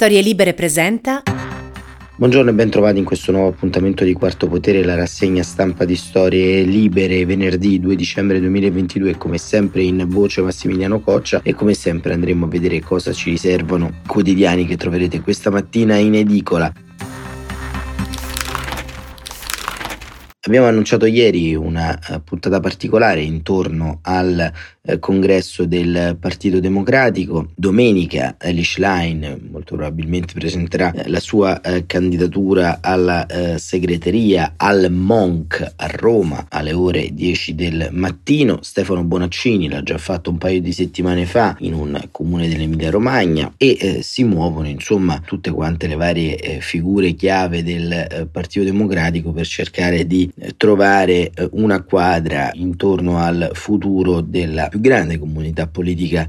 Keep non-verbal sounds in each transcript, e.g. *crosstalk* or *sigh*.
Storie Libere presenta. Buongiorno e ben trovati in questo nuovo appuntamento di Quarto Potere, la rassegna stampa di Storie Libere, venerdì 2 dicembre 2022, come sempre in voce Massimiliano Coccia e come sempre andremo a vedere cosa ci riservano quotidiani che troverete questa mattina in edicola. Abbiamo annunciato ieri una eh, puntata particolare intorno al eh, congresso del Partito Democratico. Domenica Elish Line molto probabilmente presenterà eh, la sua candidatura alla segreteria al Monk a Roma alle ore 10 del mattino. Stefano Bonaccini l'ha già fatto un paio di settimane fa in un comune dell'Emilia Romagna e si muovono insomma tutte quante le varie figure chiave del Partito Democratico per cercare di trovare una quadra intorno al futuro della più grande comunità politica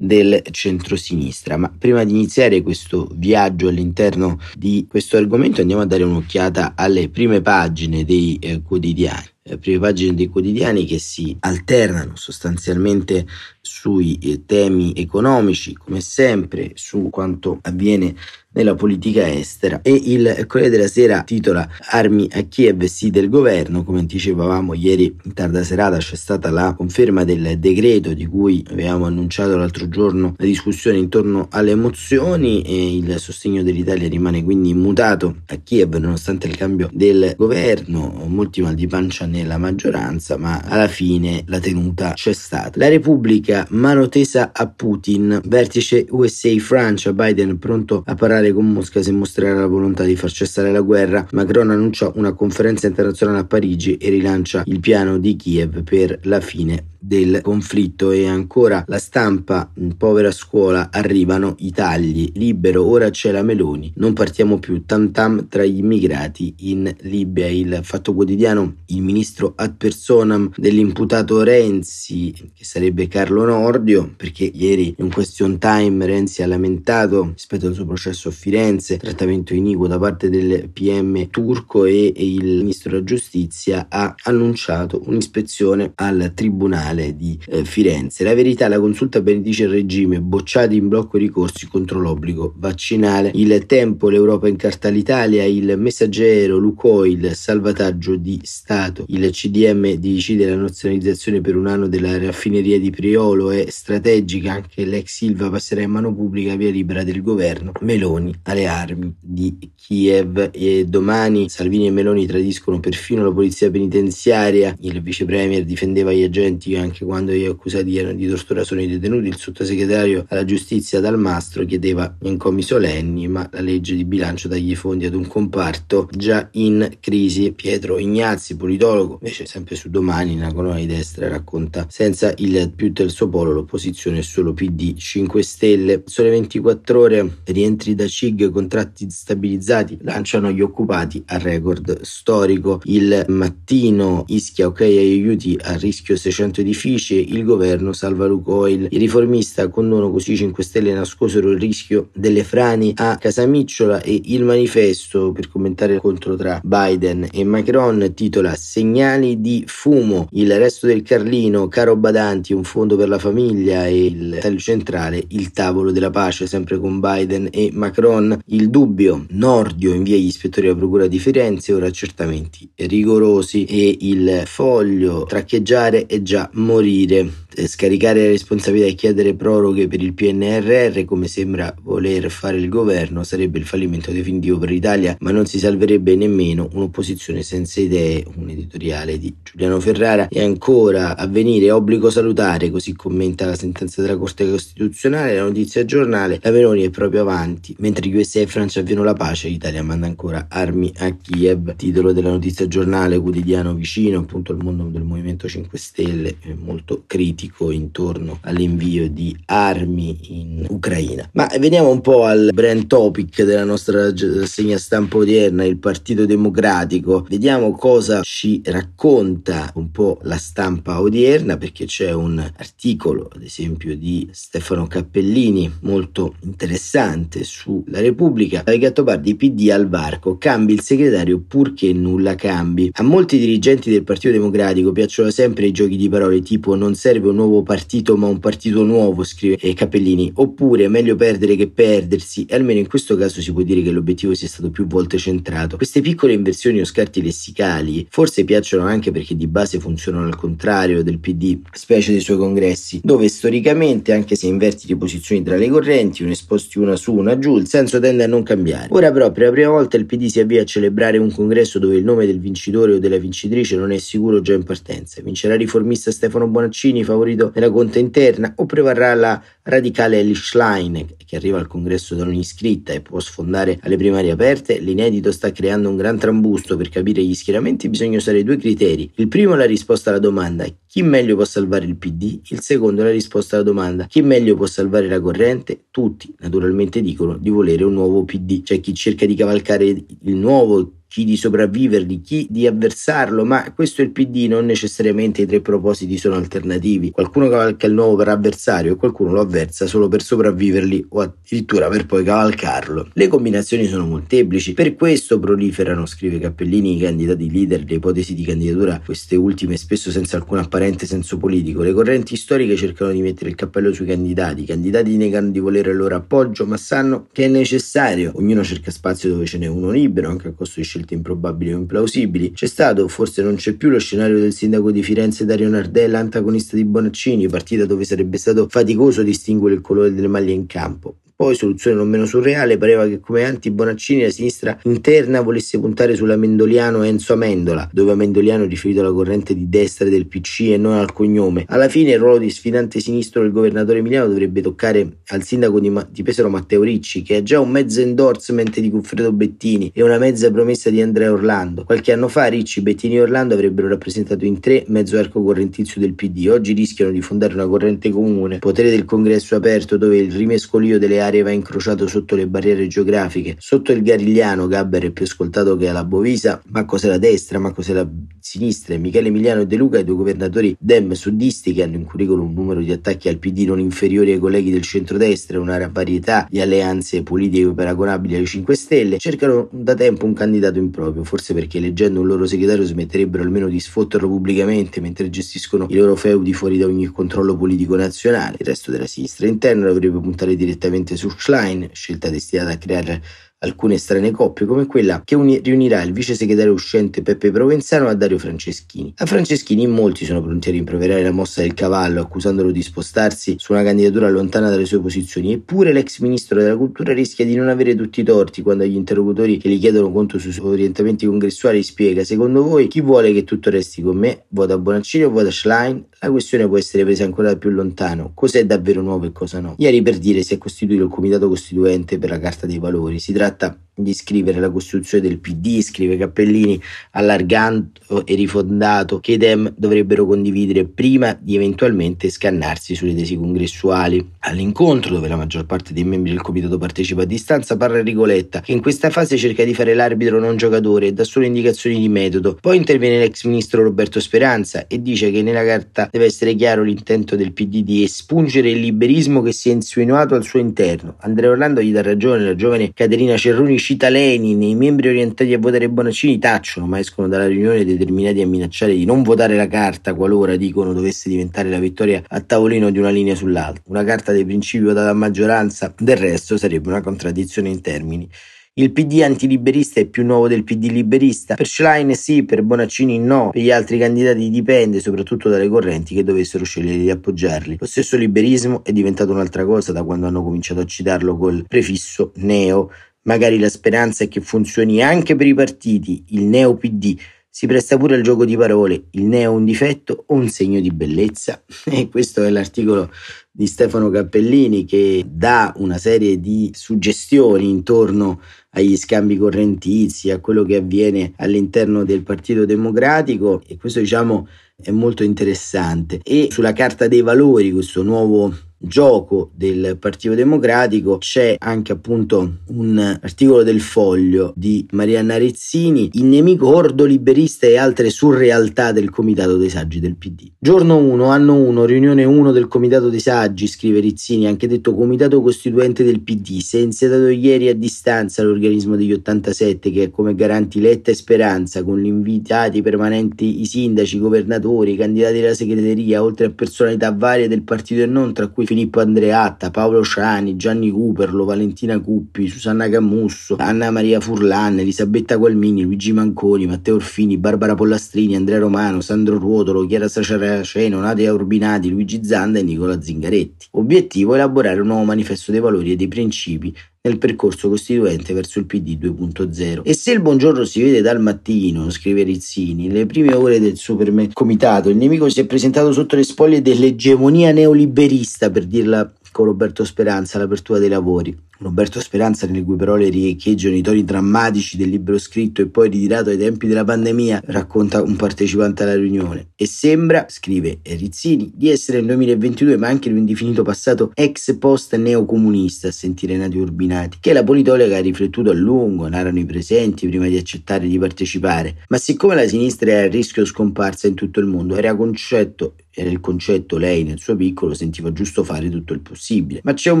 del centrosinistra. Ma prima di iniziare questo viaggio all'interno di questo argomento andiamo a dare un'occhiata alle prime pagine dei eh, quotidiani. Le prime pagine dei quotidiani che si alternano sostanzialmente sui eh, temi economici, come sempre, su quanto avviene nella politica estera. E il Corriere della Sera titola Armi a Kiev sì del governo, come anticipavamo ieri in tarda serata c'è stata la conferma del decreto di cui avevamo annunciato l'altro giorno la discussione intorno alle mozioni e il sostegno dell'Italia rimane quindi immutato a Kiev nonostante il cambio del governo, molti mal di pancia nella maggioranza ma alla fine la tenuta c'è stata. La Repubblica mano tesa a Putin, vertice USA-Francia, Biden pronto a parlare parlare con Mosca se mostrerà la volontà di far cessare la guerra. Macron annuncia una conferenza internazionale a Parigi e rilancia il piano di Kiev per la fine del conflitto e ancora la stampa povera scuola arrivano i tagli. Libero ora c'è la Meloni non partiamo più tam tam tra gli immigrati in Libia. Il fatto quotidiano il ministro ad personam dell'imputato Renzi che sarebbe Carlo Nordio perché ieri in question time Renzi ha lamentato rispetto al suo processo a Firenze trattamento iniquo da parte del PM turco e il ministro della giustizia ha annunciato un'ispezione al tribunale Tribunale di eh, Firenze. La verità, la consulta benedice il regime, bocciati in blocco i ricorsi contro l'obbligo vaccinale. Il tempo, l'Europa incarta l'Italia, il messaggero, Lucoil, salvataggio di Stato. Il CDM decide la nazionalizzazione per un anno della raffineria di Priolo, è strategica, anche l'ex Silva passerà in mano pubblica via libera del governo. Meloni alle armi di Kiev e domani Salvini e Meloni tradiscono perfino la polizia penitenziaria. Il vice premier difendeva gli agenti anche quando gli accusati erano di tortura sono i detenuti, il sottosegretario alla giustizia Dalmastro chiedeva incomi solenni, ma la legge di bilancio taglia i fondi ad un comparto già in crisi. Pietro Ignazzi, politologo, invece sempre su domani, una colonna di destra, racconta senza il più del suo polo l'opposizione è solo PD 5 Stelle. Sole 24 ore, rientri da CIG, contratti stabilizzati, lanciano gli occupati a record storico. Il mattino, Ischia ok ai aiuti a rischio 600 di edifici, il governo salva Lucoil. Il riformista condono così 5 Stelle nascosero il rischio delle frani a Casamicciola e il manifesto per commentare il contro tra Biden e Macron titola Segnali di fumo. Il resto del Carlino, caro Badanti, un fondo per la famiglia e il taglio centrale, il tavolo della pace, sempre con Biden e Macron. Il dubbio, Nordio invia gli ispettori alla procura di Firenze, ora accertamenti rigorosi e il foglio traccheggiare è già morire eh, scaricare la responsabilità e chiedere proroghe per il PNRR, come sembra voler fare il governo, sarebbe il fallimento definitivo per l'Italia, ma non si salverebbe nemmeno un'opposizione senza idee, un editoriale di Giuliano Ferrara. E ancora a venire obbligo salutare, così commenta la sentenza della Corte Costituzionale, la notizia giornale, la Meloni è proprio avanti, mentre USA e Francia avviano la pace, l'Italia manda ancora armi a Kiev. Titolo della notizia giornale quotidiano vicino appunto al mondo del Movimento 5 Stelle, molto critico intorno all'invio di armi in Ucraina. Ma veniamo un po' al brand topic della nostra segna stampa odierna, il Partito Democratico. Vediamo cosa ci racconta un po' la stampa odierna perché c'è un articolo ad esempio di Stefano Cappellini molto interessante sulla Repubblica. Gattopardi PD al varco, cambi il segretario purché nulla cambi. A molti dirigenti del Partito Democratico piacciono sempre i giochi di parole parole tipo non serve un nuovo partito ma un partito nuovo, scrive Capellini, oppure meglio perdere che perdersi, e almeno in questo caso si può dire che l'obiettivo sia stato più volte centrato. Queste piccole inversioni o scarti lessicali forse piacciono anche perché di base funzionano al contrario del PD, specie dei suoi congressi, dove storicamente, anche se inverti le posizioni tra le correnti, un esposti una su, una giù, il senso tende a non cambiare. Ora però per la prima volta il PD si avvia a celebrare un congresso dove il nome del vincitore o della vincitrice non è sicuro già in partenza. Vincerà riformista Stefano Bonaccini, favorito nella conta interna, o prevarrà la radicale Ellie Schlein, che arriva al congresso da un'iscritta e può sfondare alle primarie aperte, l'inedito sta creando un gran trambusto per capire gli schieramenti bisogna usare due criteri. Il primo è la risposta alla domanda chi meglio può salvare il PD? Il secondo è la risposta alla domanda chi meglio può salvare la corrente? Tutti naturalmente dicono di volere un nuovo PD. C'è chi cerca di cavalcare il nuovo chi di sopravviverli, chi di avversarlo, ma questo è il PD, non necessariamente i tre propositi sono alternativi. Qualcuno cavalca il nuovo per avversario e qualcuno lo avversa solo per sopravviverli o addirittura per poi cavalcarlo. Le combinazioni sono molteplici, per questo proliferano, scrive Cappellini, i candidati leader, le ipotesi di candidatura, queste ultime spesso senza alcun apparente senso politico. Le correnti storiche cercano di mettere il cappello sui candidati, i candidati negano di volere il loro appoggio, ma sanno che è necessario. Ognuno cerca spazio dove ce n'è uno libero, anche a costo di scelte improbabili o implausibili. C'è stato, forse non c'è più, lo scenario del sindaco di Firenze Dario Nardella, antagonista di Bonaccini, partita dove sarebbe stato faticoso distinguere il colore delle maglie in campo. Poi, soluzione non meno surreale, pareva che come anti-Bonaccini la sinistra interna volesse puntare sull'amendoliano Enzo Amendola, dove Amendoliano è riferito alla corrente di destra del PC e non al cognome. Alla fine il ruolo di sfidante sinistro del governatore Emiliano dovrebbe toccare al sindaco di, Ma- di Pesaro Matteo Ricci, che ha già un mezzo endorsement di Goffredo Bettini e una mezza promessa di Andrea Orlando. Qualche anno fa Ricci, Bettini e Orlando avrebbero rappresentato in tre mezzo arco correntizio del PD. Oggi rischiano di fondare una corrente comune, potere del congresso aperto dove il rimescolio delle aree aree va incrociato sotto le barriere geografiche. Sotto il Garigliano Gabber è più ascoltato che alla Bovisa, ma cos'è la destra, ma cos'è la sinistra. Michele Emiliano De Luca, i due governatori dem suddisti che hanno in curriculum un numero di attacchi al PD non inferiori ai colleghi del centrodestra e una varietà di alleanze politiche paragonabili alle 5 Stelle, cercano da tempo un candidato improprio, forse perché leggendo un loro segretario smetterebbero almeno di sfotterlo pubblicamente mentre gestiscono i loro feudi fuori da ogni controllo politico nazionale. Il resto della sinistra interna dovrebbe puntare direttamente su Schlein, scelta destinata a creare alcune strane coppie come quella che uni- riunirà il vice segretario uscente Peppe Provenzano a Dario Franceschini. A Franceschini in molti sono pronti a rimproverare la mossa del cavallo accusandolo di spostarsi su una candidatura lontana dalle sue posizioni eppure l'ex ministro della cultura rischia di non avere tutti i torti quando agli interrogatori che gli chiedono conto sui suoi orientamenti congressuali spiega secondo voi chi vuole che tutto resti con me? Vota Bonaccini o vota Schlein? La questione può essere presa ancora più lontano. Cos'è davvero nuovo e cosa no? Ieri per dire si è costituito il comitato costituente per la Carta dei Valori. Si tratta the di scrivere la Costituzione del PD, scrive Cappellini, allargando e rifondato che i Dem dovrebbero condividere prima di eventualmente scannarsi sulle tesi congressuali. All'incontro, dove la maggior parte dei membri del comitato partecipa a distanza, parla Rigoletta, che in questa fase cerca di fare l'arbitro non giocatore e dà solo indicazioni di metodo. Poi interviene l'ex ministro Roberto Speranza e dice che nella carta deve essere chiaro l'intento del PD di espungere il liberismo che si è insinuato al suo interno. Andrea Orlando gli dà ragione, la giovane Caterina Cerruni cita Lenin, i membri orientati a votare Bonaccini tacciono, ma escono dalla riunione determinati a minacciare di non votare la carta qualora, dicono, dovesse diventare la vittoria a tavolino di una linea sull'altra. Una carta dei principi votata a maggioranza, del resto sarebbe una contraddizione in termini. Il PD antiliberista è più nuovo del PD liberista? Per Schlein sì, per Bonaccini no, per gli altri candidati dipende soprattutto dalle correnti che dovessero scegliere di appoggiarli. Lo stesso liberismo è diventato un'altra cosa da quando hanno cominciato a citarlo col prefisso neo. Magari la speranza è che funzioni anche per i partiti, il neo PD. Si presta pure al gioco di parole, il neo un difetto o un segno di bellezza? *laughs* E questo è l'articolo di Stefano Cappellini che dà una serie di suggestioni intorno agli scambi correntizi, a quello che avviene all'interno del Partito Democratico e questo diciamo è molto interessante. E sulla Carta dei Valori, questo nuovo gioco del Partito Democratico c'è anche appunto un articolo del Foglio di Marianna Rezzini, il nemico ordo liberista e altre surrealtà del Comitato dei Saggi del PD. Giorno 1, anno 1, riunione 1 del Comitato dei Saggi, scrive Rizzini, anche detto Comitato Costituente del PD, si è insediato ieri a distanza l'organismo degli 87 che è come garanti Letta e Speranza, con gli invitati permanenti i sindaci, i governatori, i candidati della segreteria, oltre a personalità varie del partito e non, tra cui Filippo Andreatta, Paolo Ciani, Gianni Cuperlo, Valentina Cuppi, Susanna Cammusso, Anna Maria Furlan, Elisabetta Gualmini, Luigi Manconi, Matteo Orfini, Barbara Pollastrini, Andrea Romano, Sandro Ruotolo, Chiara Saceraceno, Nadia Urbinati, Luigi Zanda e Nicola Zingaretti. Obiettivo elaborare un nuovo manifesto dei valori e dei principi nel percorso costituente verso il PD 2.0. E se il buongiorno si vede dal mattino, scrive Rizzini, nelle prime ore del super comitato il nemico si è presentato sotto le spoglie dell'egemonia neoliberista, per dirla con Roberto Speranza, all'apertura dei lavori. Roberto Speranza, nelle cui parole riecheggiano i toni drammatici del libro scritto e poi ritirato ai tempi della pandemia, racconta un partecipante alla riunione. E sembra, scrive Rizzini, di essere nel 2022, ma anche in un indefinito passato ex post neocomunista, a sentire Nati Urbinati, che la politologa ha riflettuto a lungo, narrano i presenti prima di accettare di partecipare. Ma siccome la sinistra era a rischio scomparsa in tutto il mondo, era concetto era il concetto lei nel suo piccolo sentiva giusto fare tutto il possibile. Ma c'è un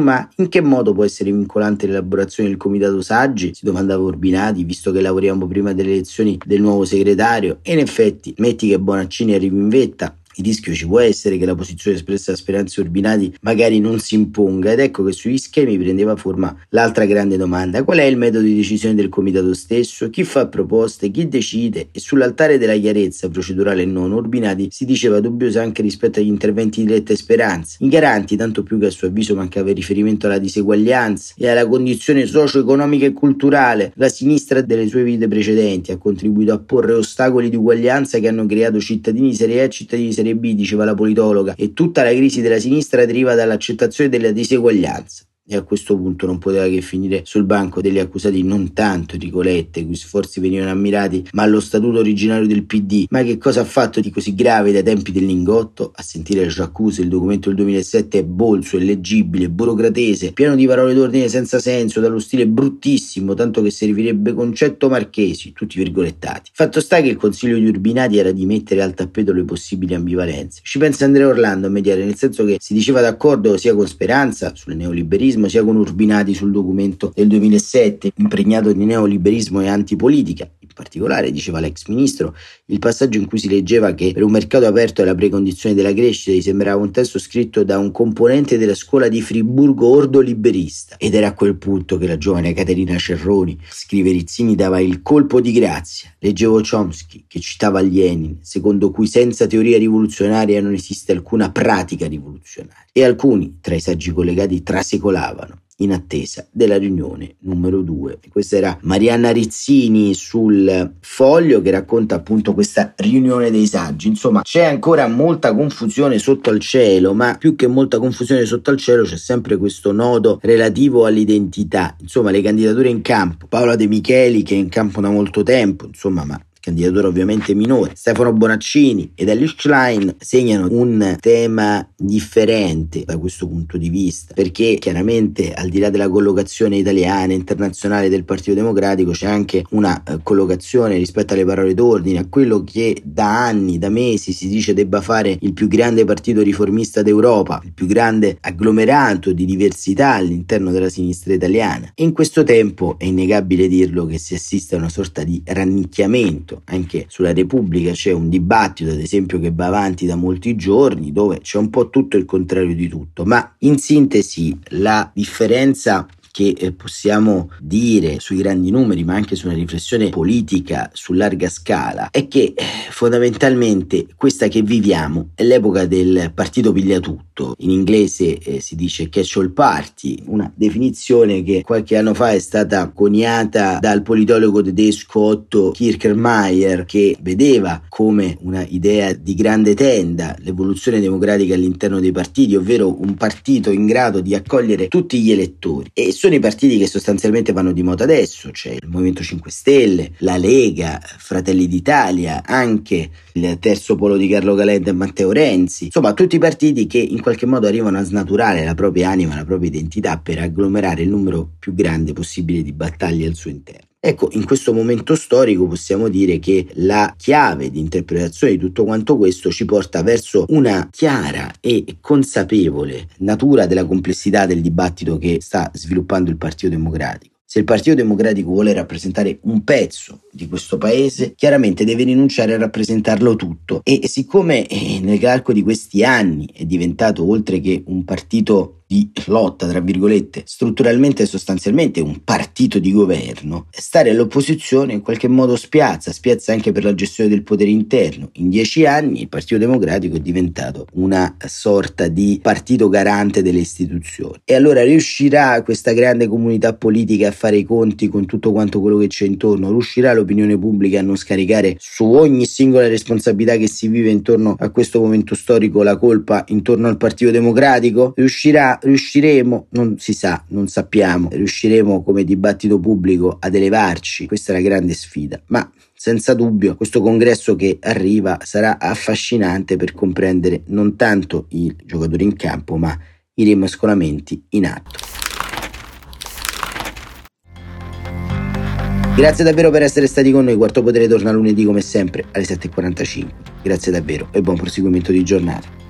ma, in che modo può essere vincolante l'elaborazione del comitato saggi? Si domandava Urbinati, visto che lavoriamo prima delle elezioni del nuovo segretario. E in effetti, metti che Bonaccini arrivi in vetta, il rischio ci può essere che la posizione espressa da Speranza Urbinati magari non si imponga ed ecco che sugli schemi prendeva forma l'altra grande domanda. Qual è il metodo di decisione del comitato stesso? Chi fa proposte? Chi decide? E sull'altare della chiarezza procedurale e non Urbinati si diceva dubbioso anche rispetto agli interventi di Letta e Speranza garanti tanto più che a suo avviso mancava riferimento alla diseguaglianza e alla condizione socio-economica e culturale. La sinistra delle sue vite precedenti ha contribuito a porre ostacoli di uguaglianza che hanno creato cittadini serie A e cittadini serie B, diceva la politologa, e tutta la crisi della sinistra deriva dall'accettazione della diseguaglianza e a questo punto non poteva che finire sul banco degli accusati non tanto Ricolette, cui sforzi venivano ammirati, ma allo statuto originario del PD. Ma che cosa ha fatto di così grave dai tempi del lingotto? A sentire le accuse il documento del 2007 è bolso, illeggibile, burocratese, pieno di parole d'ordine senza senso, dallo stile bruttissimo, tanto che servirebbe concetto marchesi, tutti virgolettati. Fatto sta che il consiglio di Urbinati era di mettere al tappeto le possibili ambivalenze. Ci pensa Andrea Orlando a mediare, nel senso che si diceva d'accordo sia con Speranza sul neoliberismo sia con Urbinati sul documento del 2007, impregnato di neoliberismo e antipolitica. Particolare, diceva l'ex ministro, il passaggio in cui si leggeva che per un mercato aperto è la precondizione della crescita gli sembrava un testo scritto da un componente della scuola di Friburgo ordo liberista. Ed era a quel punto che la giovane Caterina Cerroni, scrive Rizzini, dava il colpo di grazia. Leggevo Chomsky, che citava Lenin, secondo cui senza teoria rivoluzionaria non esiste alcuna pratica rivoluzionaria. E alcuni, tra i saggi collegati, trasecolavano in attesa della riunione numero 2. Questa era Marianna Rizzini sul foglio che racconta appunto questa riunione dei saggi. Insomma, c'è ancora molta confusione sotto al cielo, ma più che molta confusione sotto al cielo c'è sempre questo nodo relativo all'identità. Insomma, le candidature in campo. Paola De Micheli che è in campo da molto tempo, insomma, ma candidatura ovviamente minore, Stefano Bonaccini ed Alice Klein segnano un tema differente da questo punto di vista, perché chiaramente al di là della collocazione italiana e internazionale del Partito Democratico c'è anche una eh, collocazione rispetto alle parole d'ordine, a quello che da anni, da mesi si dice debba fare il più grande partito riformista d'Europa, il più grande agglomerato di diversità all'interno della sinistra italiana. E in questo tempo è innegabile dirlo che si assiste a una sorta di rannicchiamento dibattito, anche sulla Repubblica c'è un dibattito ad esempio che va avanti da molti giorni dove c'è un po' tutto il contrario di tutto, ma in sintesi la differenza che eh, possiamo dire sui grandi numeri, ma anche su una riflessione politica su larga scala, è che eh, fondamentalmente questa che viviamo è l'epoca del partito piglia tutto. In inglese eh, si dice catch all party, una definizione che qualche anno fa è stata coniata dal politologo tedesco Otto Kirchermeier che vedeva come una idea di grande tenda l'evoluzione democratica all'interno dei partiti, ovvero un partito in grado di accogliere tutti gli elettori. E sono i partiti che sostanzialmente vanno di moda adesso, c'è il Movimento 5 Stelle, la Lega, Fratelli d'Italia, anche il terzo polo di Carlo Calenda e Matteo Renzi, insomma tutti i partiti che in qualche modo arrivano a snaturare la propria anima, la propria identità per agglomerare il numero più grande possibile di battaglie al suo interno. Ecco, in questo momento storico possiamo dire che la chiave di interpretazione di tutto quanto questo ci porta verso una chiara e consapevole natura della complessità del dibattito che sta sviluppando il Partito Democratico. Se il Partito Democratico vuole rappresentare un pezzo di questo paese, chiaramente deve rinunciare a rappresentarlo tutto. E siccome eh, nell'arco di questi anni è diventato, oltre che un partito di lotta, tra virgolette, strutturalmente e sostanzialmente un partito di governo, stare all'opposizione in qualche modo spiazza, spiazza anche per la gestione del potere interno. In dieci anni il Partito Democratico è diventato una sorta di partito garante delle istituzioni. E allora riuscirà questa grande comunità politica a fare i conti con tutto quanto quello che c'è intorno? Riuscirà l'opinione pubblica a non scaricare su ogni singola responsabilità che si vive intorno a questo momento storico la colpa intorno al Partito Democratico? Riuscirà riusciremo, non si sa, non sappiamo, riusciremo come dibattito pubblico ad elevarci, questa è la grande sfida, ma senza dubbio questo congresso che arriva sarà affascinante per comprendere non tanto i giocatori in campo, ma i rimescolamenti in atto. Grazie davvero per essere stati con noi. Quarto Potere torna lunedì come sempre alle 7.45. Grazie davvero e buon proseguimento di giornata.